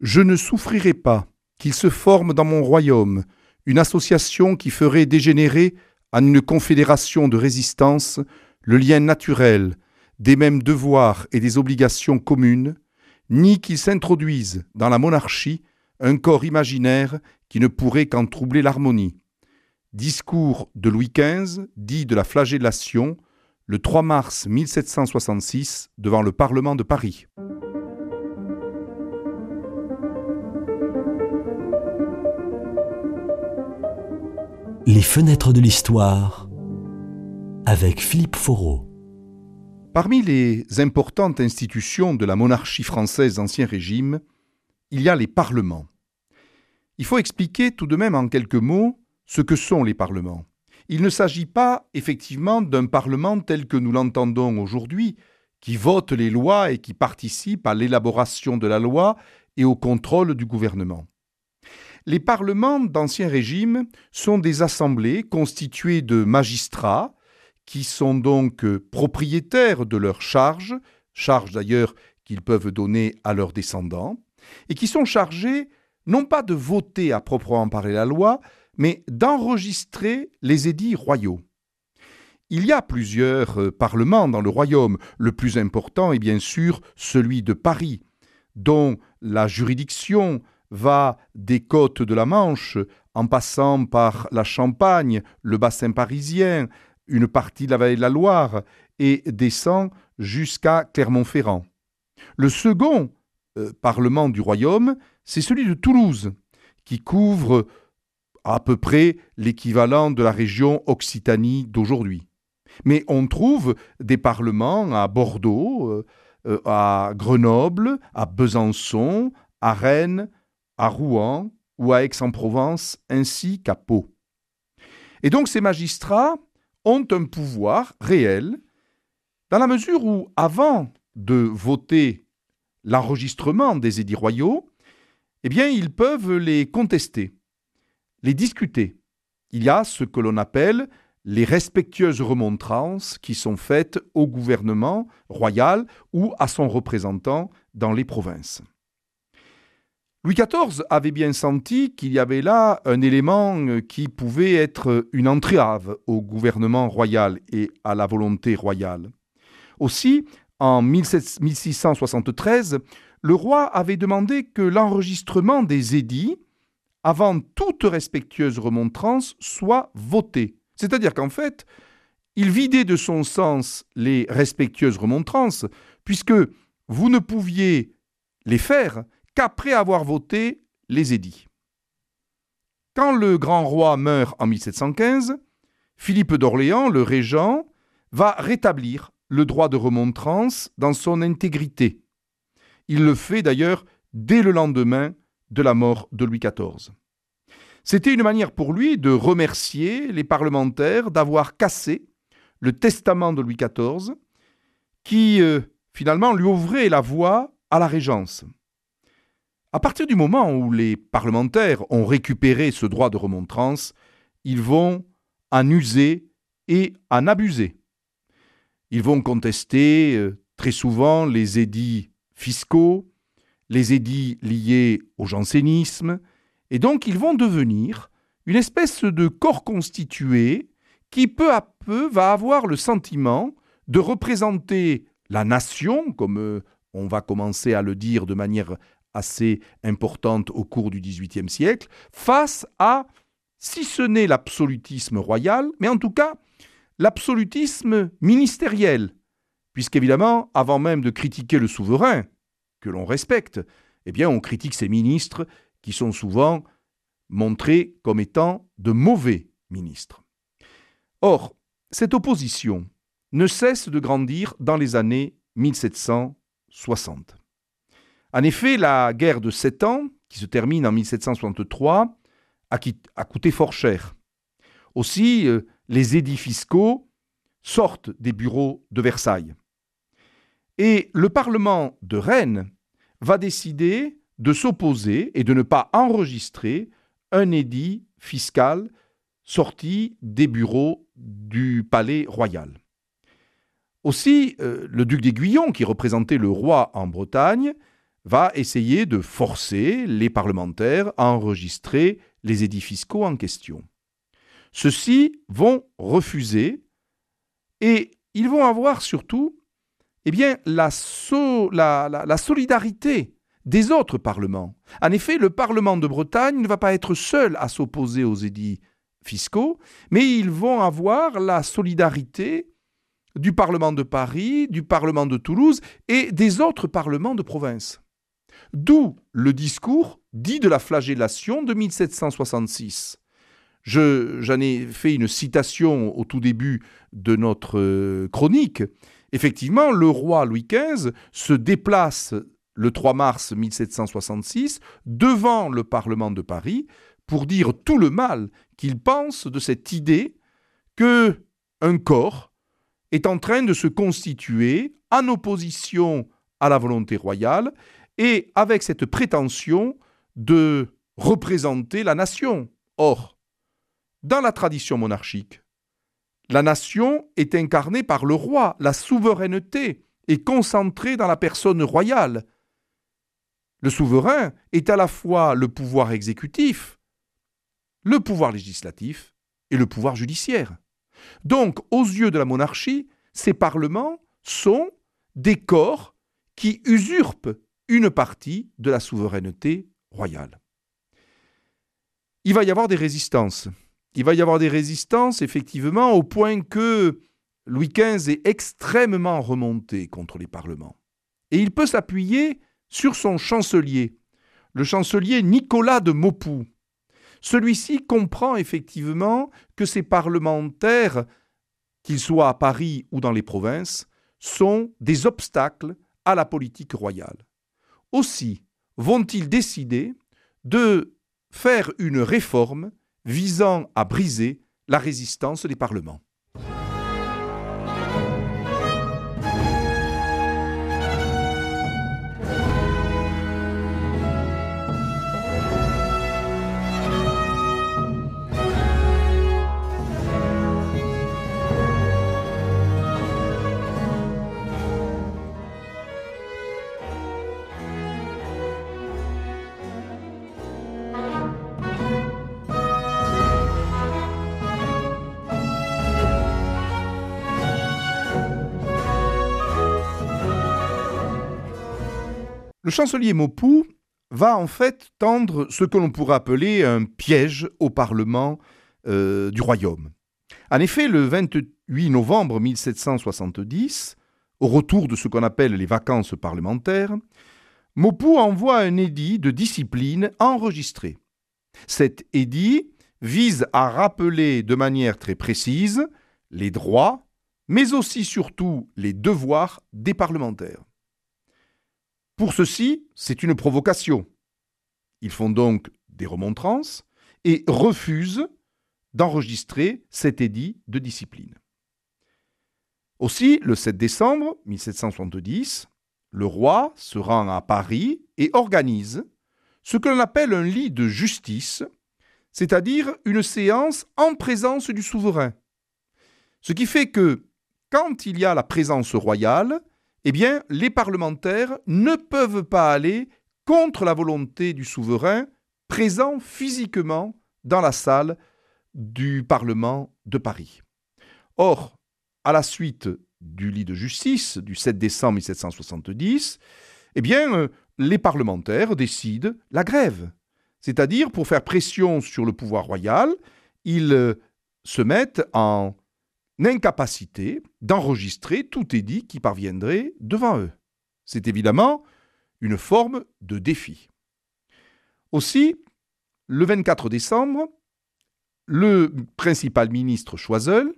Je ne souffrirai pas qu'il se forme dans mon royaume une association qui ferait dégénérer en une confédération de résistance le lien naturel des mêmes devoirs et des obligations communes, ni qu'il s'introduise dans la monarchie un corps imaginaire qui ne pourrait qu'en troubler l'harmonie. Discours de Louis XV, dit de la flagellation, le 3 mars 1766, devant le Parlement de Paris. Les fenêtres de l'histoire avec Philippe Foreau. Parmi les importantes institutions de la monarchie française d'Ancien Régime, il y a les parlements. Il faut expliquer tout de même en quelques mots ce que sont les parlements. Il ne s'agit pas effectivement d'un parlement tel que nous l'entendons aujourd'hui, qui vote les lois et qui participe à l'élaboration de la loi et au contrôle du gouvernement. Les parlements d'Ancien Régime sont des assemblées constituées de magistrats qui sont donc propriétaires de leurs charges, charges d'ailleurs qu'ils peuvent donner à leurs descendants, et qui sont chargés non pas de voter à proprement parler la loi, mais d'enregistrer les édits royaux. Il y a plusieurs euh, parlements dans le royaume. Le plus important est bien sûr celui de Paris, dont la juridiction va des côtes de la Manche, en passant par la Champagne, le bassin parisien, une partie de la vallée de la Loire, et descend jusqu'à Clermont-Ferrand. Le second euh, parlement du royaume, c'est celui de Toulouse, qui couvre à peu près l'équivalent de la région Occitanie d'aujourd'hui. Mais on trouve des parlements à Bordeaux, euh, euh, à Grenoble, à Besançon, à Rennes, à Rouen ou à Aix-en-Provence, ainsi qu'à Pau. Et donc ces magistrats ont un pouvoir réel, dans la mesure où, avant de voter l'enregistrement des édits royaux, eh bien, ils peuvent les contester, les discuter. Il y a ce que l'on appelle les respectueuses remontrances qui sont faites au gouvernement royal ou à son représentant dans les provinces. Louis XIV avait bien senti qu'il y avait là un élément euh, qui pouvait être une entrave au gouvernement royal et à la volonté royale. Aussi, en 1673, le roi avait demandé que l'enregistrement des édits, avant toute respectueuse remontrance, soit voté. C'est-à-dire qu'en fait, il vidait de son sens les respectueuses remontrances, puisque vous ne pouviez les faire qu'après avoir voté les édits. Quand le grand roi meurt en 1715, Philippe d'Orléans, le régent, va rétablir le droit de remontrance dans son intégrité. Il le fait d'ailleurs dès le lendemain de la mort de Louis XIV. C'était une manière pour lui de remercier les parlementaires d'avoir cassé le testament de Louis XIV qui euh, finalement lui ouvrait la voie à la régence. À partir du moment où les parlementaires ont récupéré ce droit de remontrance, ils vont en user et en abuser. Ils vont contester euh, très souvent les édits fiscaux, les édits liés au jansénisme, et donc ils vont devenir une espèce de corps constitué qui peu à peu va avoir le sentiment de représenter la nation, comme euh, on va commencer à le dire de manière assez importante au cours du XVIIIe siècle, face à, si ce n'est l'absolutisme royal, mais en tout cas l'absolutisme ministériel, puisqu'évidemment, avant même de critiquer le souverain, que l'on respecte, eh bien on critique ses ministres qui sont souvent montrés comme étant de mauvais ministres. Or, cette opposition ne cesse de grandir dans les années 1760. En effet, la guerre de Sept Ans, qui se termine en 1763, a, coûté fort cher. Aussi, euh, les édits fiscaux sortent des bureaux de Versailles. Et le Parlement de Rennes va décider de s'opposer et de ne pas enregistrer un édit fiscal sorti des bureaux du palais royal. Aussi, euh, le duc d'Aiguillon, qui représentait le roi en Bretagne, va essayer de forcer les parlementaires à enregistrer les édits fiscaux en question. Ceux-ci vont refuser et ils vont avoir surtout eh la, solidarité des autres parlements. En effet, le Parlement de Bretagne ne va pas être seul à s'opposer aux édits fiscaux, mais ils vont avoir la solidarité du Parlement de Paris, du Parlement de Toulouse et des autres parlements de province. D'où le discours dit de la flagellation de 1766. J'en ai fait une citation au tout début de notre euh, chronique. Effectivement, le roi Louis XV se déplace le 3 mars 1766 devant le Parlement de Paris pour dire tout le mal qu'il pense de cette idée que un corps est en train de se constituer en opposition à la volonté royale et avec cette prétention de représenter la nation. Or, dans la tradition monarchique, la nation est incarnée par le roi, la souveraineté est concentrée dans la personne royale. Le souverain est à la fois le pouvoir exécutif, le pouvoir législatif et le pouvoir judiciaire. Donc, aux yeux de la monarchie, ces parlements sont des corps qui usurpent une partie de la souveraineté royale. Il va y avoir des résistances il va y avoir des résistances, effectivement, au point que Louis XV est extrêmement remonté contre les parlements. Et il peut s'appuyer sur son chancelier, le chancelier Nicolas de Maupoux. Celui-ci comprend effectivement que ces parlementaires, qu'ils soient à Paris ou dans les provinces, sont des obstacles à la politique royale. Aussi vont-ils décider de faire une réforme visant à briser la résistance des parlements? Le chancelier Maupoux va en fait tendre ce que l'on pourrait appeler un piège au Parlement euh, du royaume. En effet, le 28 novembre 1770, au retour de ce qu'on appelle les vacances parlementaires, Maupoux envoie un édit de discipline enregistré. Cet édit vise à rappeler de manière très précise les droits, mais aussi surtout les devoirs des parlementaires. Pour ceci, c'est une provocation. Ils font donc des remontrances et refusent d'enregistrer cet édit de discipline. Aussi, le 7 décembre 1770, le roi se rend à Paris et organise ce que l'on appelle un lit de justice, c'est-à-dire une séance en présence du souverain. Ce qui fait que, quand il y a la présence royale, eh bien, les parlementaires ne peuvent pas aller contre la volonté du souverain présent physiquement dans la salle du Parlement de Paris. Or, à la suite du lit de justice du 7 décembre 1770, eh bien, euh, les parlementaires décident la grève. C'est-à-dire, pour faire pression sur le pouvoir royal, ils euh, se mettent en incapacité d'enregistrer tout édit qui parviendrait devant eux. C'est évidemment une forme de défi. Aussi, le 24 décembre, le principal ministre Choiseul,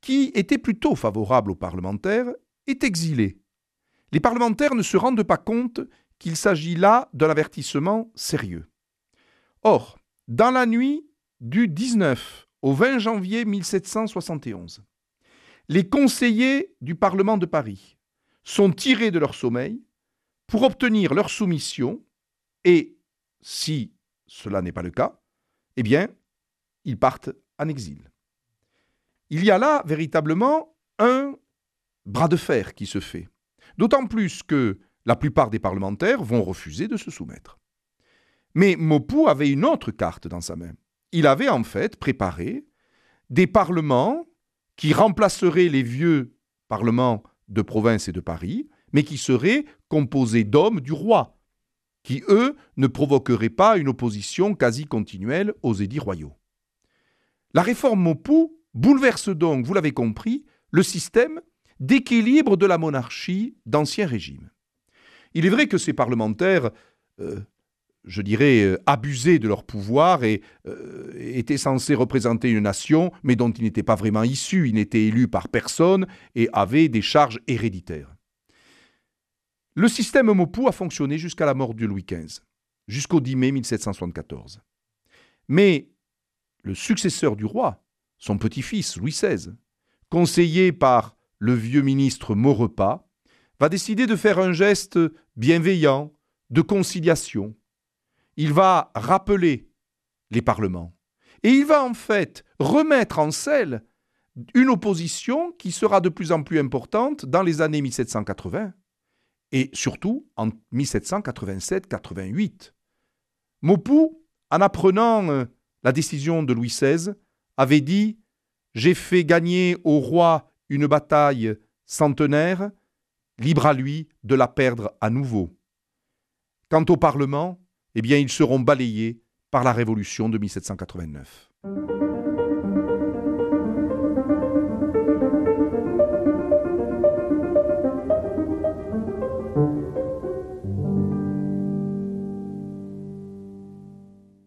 qui était plutôt favorable aux parlementaires, est exilé. Les parlementaires ne se rendent pas compte qu'il s'agit là d'un avertissement sérieux. Or, dans la nuit du 19 au 20 janvier 1771, les conseillers du Parlement de Paris sont tirés de leur sommeil pour obtenir leur soumission et, si cela n'est pas le cas, eh bien, ils partent en exil. Il y a là véritablement un bras de fer qui se fait. D'autant plus que la plupart des parlementaires vont refuser de se soumettre. Mais Maupu avait une autre carte dans sa main. Il avait en fait préparé des parlements qui remplaceraient les vieux parlements de province et de Paris, mais qui seraient composés d'hommes du roi, qui, eux, ne provoqueraient pas une opposition quasi continuelle aux édits royaux. La réforme Maupu bouleverse donc, vous l'avez compris, le système d'équilibre de la monarchie d'Ancien Régime. Il est vrai que ces parlementaires, euh, je dirais, euh, abusaient de leur pouvoir et euh, étaient censés représenter une nation, mais dont ils n'étaient pas vraiment issus, ils n'étaient élus par personne et avaient des charges héréditaires. Le système Maupu a fonctionné jusqu'à la mort de Louis XV, jusqu'au 10 mai 1774. Mais le successeur du roi, son petit-fils Louis XVI, conseillé par le vieux ministre Maurepas, va décider de faire un geste bienveillant, de conciliation. Il va rappeler les parlements. Et il va en fait remettre en selle une opposition qui sera de plus en plus importante dans les années 1780 et surtout en 1787-88. Maupu, en apprenant euh, la décision de Louis XVI, avait dit J'ai fait gagner au roi une bataille centenaire, libre à lui de la perdre à nouveau. Quant au Parlement, eh bien, ils seront balayés par la Révolution de 1789.